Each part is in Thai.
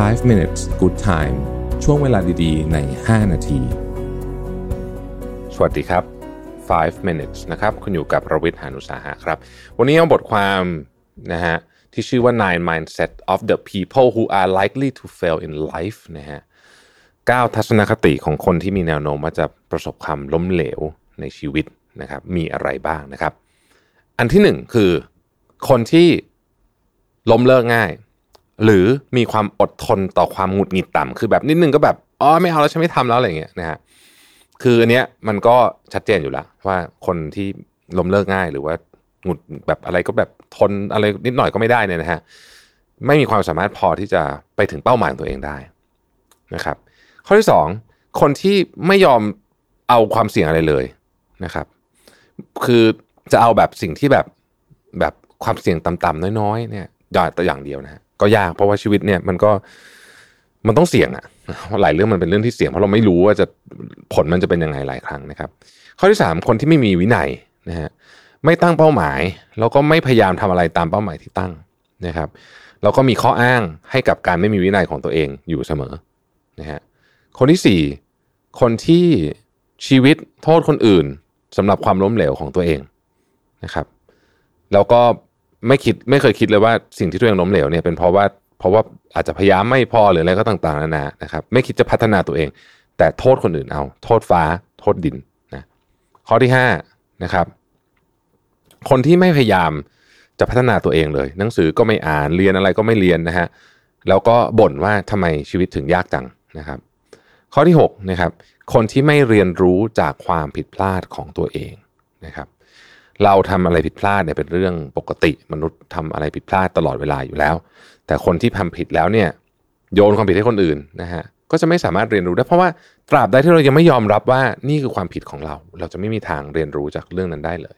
5 minutes good time ช่วงเวลาดีๆ ใน 5 นาที สวัสดีครับ 5 minutes นะครับ คุณอยู่กับประวิทยานุสาหะครับ วันนี้เอาบทความนะฮะที่ชื่อว่า nine mindset of the people who are likely to fail in life นะฮะ9ทัศนคติของคนที่มีแนวโน้มว่าจะประสบความล้มเหลวในชีวิตนะครับ มีอะไรบ้างนะครับ อันที่หนึ่งคือคนที่ล้มเลิกง่าย หรือมีความอดทนต่อความหงุดหงิดต่ำคือแบบนิดนึงก็แบบอ๋อไม่เอาแล้วฉันไม่ทำแล้วอะไรอย่างเงี้ยนะฮะคืออันเนี้ยมันก็ชัดเจนอยู่แล้ว ว่าคนที่ล้มเลิกง่ายหรือว่าหงุดแบบอะไรก็แบบทนอะไรนิดหน่อยก็ไม่ได้เนี่ยนะฮะไม่มีความสามารถพอที่จะไปถึงเป้าหมายของตัวเองได้นะครับ ข้อที่สองคนที่ไม่ยอมเอาความเสี่ยงอะไรเลยนะครับ คือจะเอาแบบสิ่งที่แบบแบบความเสี่ยงต่ำๆน้อยๆเนี่ยอย่างแต่อย่างเดียวนะฮะ ก็ยากเพราะว่าชีวิตเนี่ยมันก็มันต้องเสี่ยงอะหลายเรื่องมันเป็นเรื่องที่เสี่ยงเพราะเราไม่รู้ว่าจะผลมันจะเป็นยังไงหลายครั้งนะครับ ข้อที่สามคนที่ไม่มีวินัยนะฮะไม่ตั้งเป้าหมาย แล้วก็ไม่พยายามทำอะไรตามเป้าหมายที่ตั้งนะครับแล้วก็มีข้ออ้างให้กับการไม่มีวินัยของตัวเองอยู่เสมอนะฮะคนที่สี่คนที่ชีวิตโทษคนอื่นสำหรับความล้มเหลวของตัวเองนะครับ แล้วก็ ไม่คิดไม่เคยคิดเลยว่าสิ่งที่ตัวเองล้มเหลวเนี่ยเป็นเพราะว่าเพราะว่าอาจจะพยายามไม่พอหรืออะไรก็ต่างๆนานานะครับ ไม่คิดจะพัฒนาตัวเอง แต่โทษคนอื่นเอา โทษฟ้า โทษดินนะข้อที่ห้านะครับ คนที่ไม่พยายามจะพัฒนาตัวเองเลย หนังสือก็ไม่อ่านเรียนอะไรก็ไม่เรียนนะฮะแล้วก็บ่นว่าทำไมชีวิตถึงยากจังนะครับ ข้อที่6นะครับคนที่ไม่เรียนรู้จากความผิดพลาดของตัวเองนะครับ เราทำอะไรผิดพลาดเนี่ยเป็นเรื่องปกติมนุษย์ทำอะไรผิดพลาดตลอดเวลาอยู่แล้ว แต่คนที่ทำผิดแล้วเนี่ยโยนความผิดให้คนอื่นนะฮะก็จะไม่สามารถเรียนรู้ได้เพราะว่าตราบใดที่เรายังไม่ยอมรับว่านี่คือความผิดของเรา เราจะไม่มีทางเรียนรู้จากเรื่องนั้นได้เลย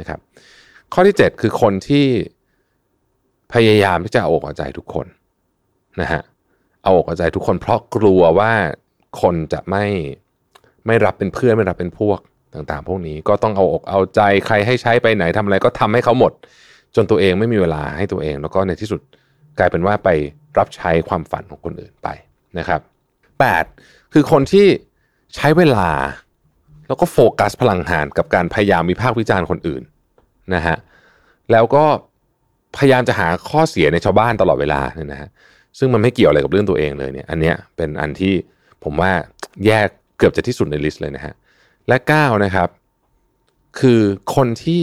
นะครับ ข้อที่ 7 คือคนที่พยายามที่จะเอาอกเอาใจทุกคนนะฮะเอาอกเอาใจทุกคนเพราะกลัวว่าคนจะไม่ไม่รับเป็นเพื่อนไม่รับเป็นพวก ต่างๆ พวกนี้ก็ต้องเอาอกเอาใจใครให้ใช้ไปไหนทำอะไรก็ทำให้เขาหมด จนตัวเองไม่มีเวลาให้ตัวเอง แล้วก็ในที่สุดกลายเป็นว่าไปรับใช้ความฝันของคนอื่นไปนะครับ 8. คือคนที่ใช้เวลา แล้วก็โฟกัสพลังงานกับการพยายามวิพากษ์วิจารณ์คนอื่นนะฮะแล้วก็พยายามจะหาข้อเสียในชาวบ้านตลอดเวลาเนี่ยนะฮะซึ่งมันไม่เกี่ยวอะไรกับเรื่องตัวเองเลยเนี่ย อันเนี้ยเป็นอันที่ผมว่าแยกเกือบจะที่สุดในลิสต์เลยนะฮะ และ9นะครับคือคนที่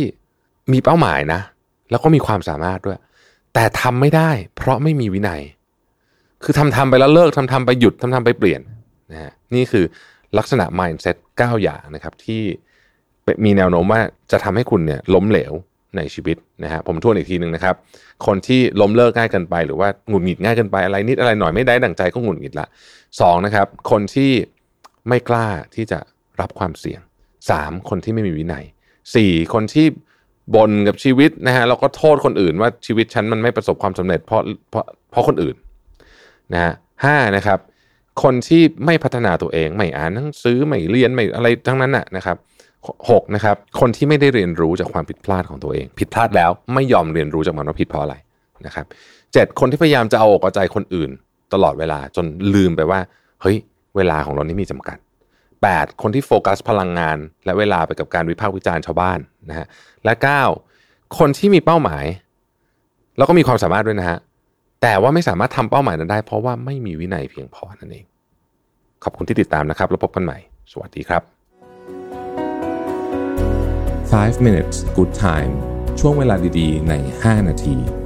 มีเป้าหมายนะ แล้วก็มีความสามารถด้วย แต่ทำไม่ได้ เพราะไม่มีวินัย คือทำทำไปแล้วเลิกทำทำไปหยุดทำทำไปเปลี่ยนนะฮะนี่คือลักษณะ mindset 9 อย่างนะครับที่มีแนวโน้มว่าจะทำให้คุณเนี่ยล้มเหลวในชีวิตนะฮะผมทวนอีกทีหนึ่งนะครับ คนที่ล้มเลิกง่ายเกินไป หรือว่าหงุดหงิดง่ายเกินไปอะไรนิดอะไรหน่อยไม่ได้ดั่งใจก็หงุดหงิดละสองนะครับ คนที่ไม่กล้าที่จะ รับความเสี่ยงสามคนที่ไม่มีวินัยสี่คนที่บ่นกับชีวิตนะฮะแล้วก็โทษคนอื่นว่าชีวิตฉันมันไม่ประสบความสำเร็จเพราะเพราะเพราะคนอื่นนะฮะห้านะครับ คนที่ไม่พัฒนาตัวเองไม่อ่านหนังสือไม่เรียนไม่อะไรทั้งนั้นน่ะนะครับหกนะครับ คนที่ไม่ได้เรียนรู้จากความผิดพลาดของตัวเอง ผิดพลาดแล้วไม่ยอมเรียนรู้จากมันว่าผิดเพราะอะไรนะครับเจ็ดคนที่พยายามจะเอาอกเอาใจคนอื่น ตลอดเวลาจนลืมไปว่า เฮ้ย เวลาของเรานี่มีจำกัด 8. คนที่โฟกัสพลังงาน และเวลาไปกับการวิพากษ์วิจารณ์ชาวบ้านนะฮะและ 9. คนที่มีเป้าหมาย แล้วก็มีความสามารถด้วยนะฮะแต่ว่าไม่สามารถทำเป้าหมายนั้นได้ เพราะว่าไม่มีวินัยเพียงพอนั่นเอง ขอบคุณที่ติดตามนะครับ แล้วพบกันใหม่ สวัสดีครับ 5 minutes good time ช่วงเวลาดีๆ ใน 5 นาที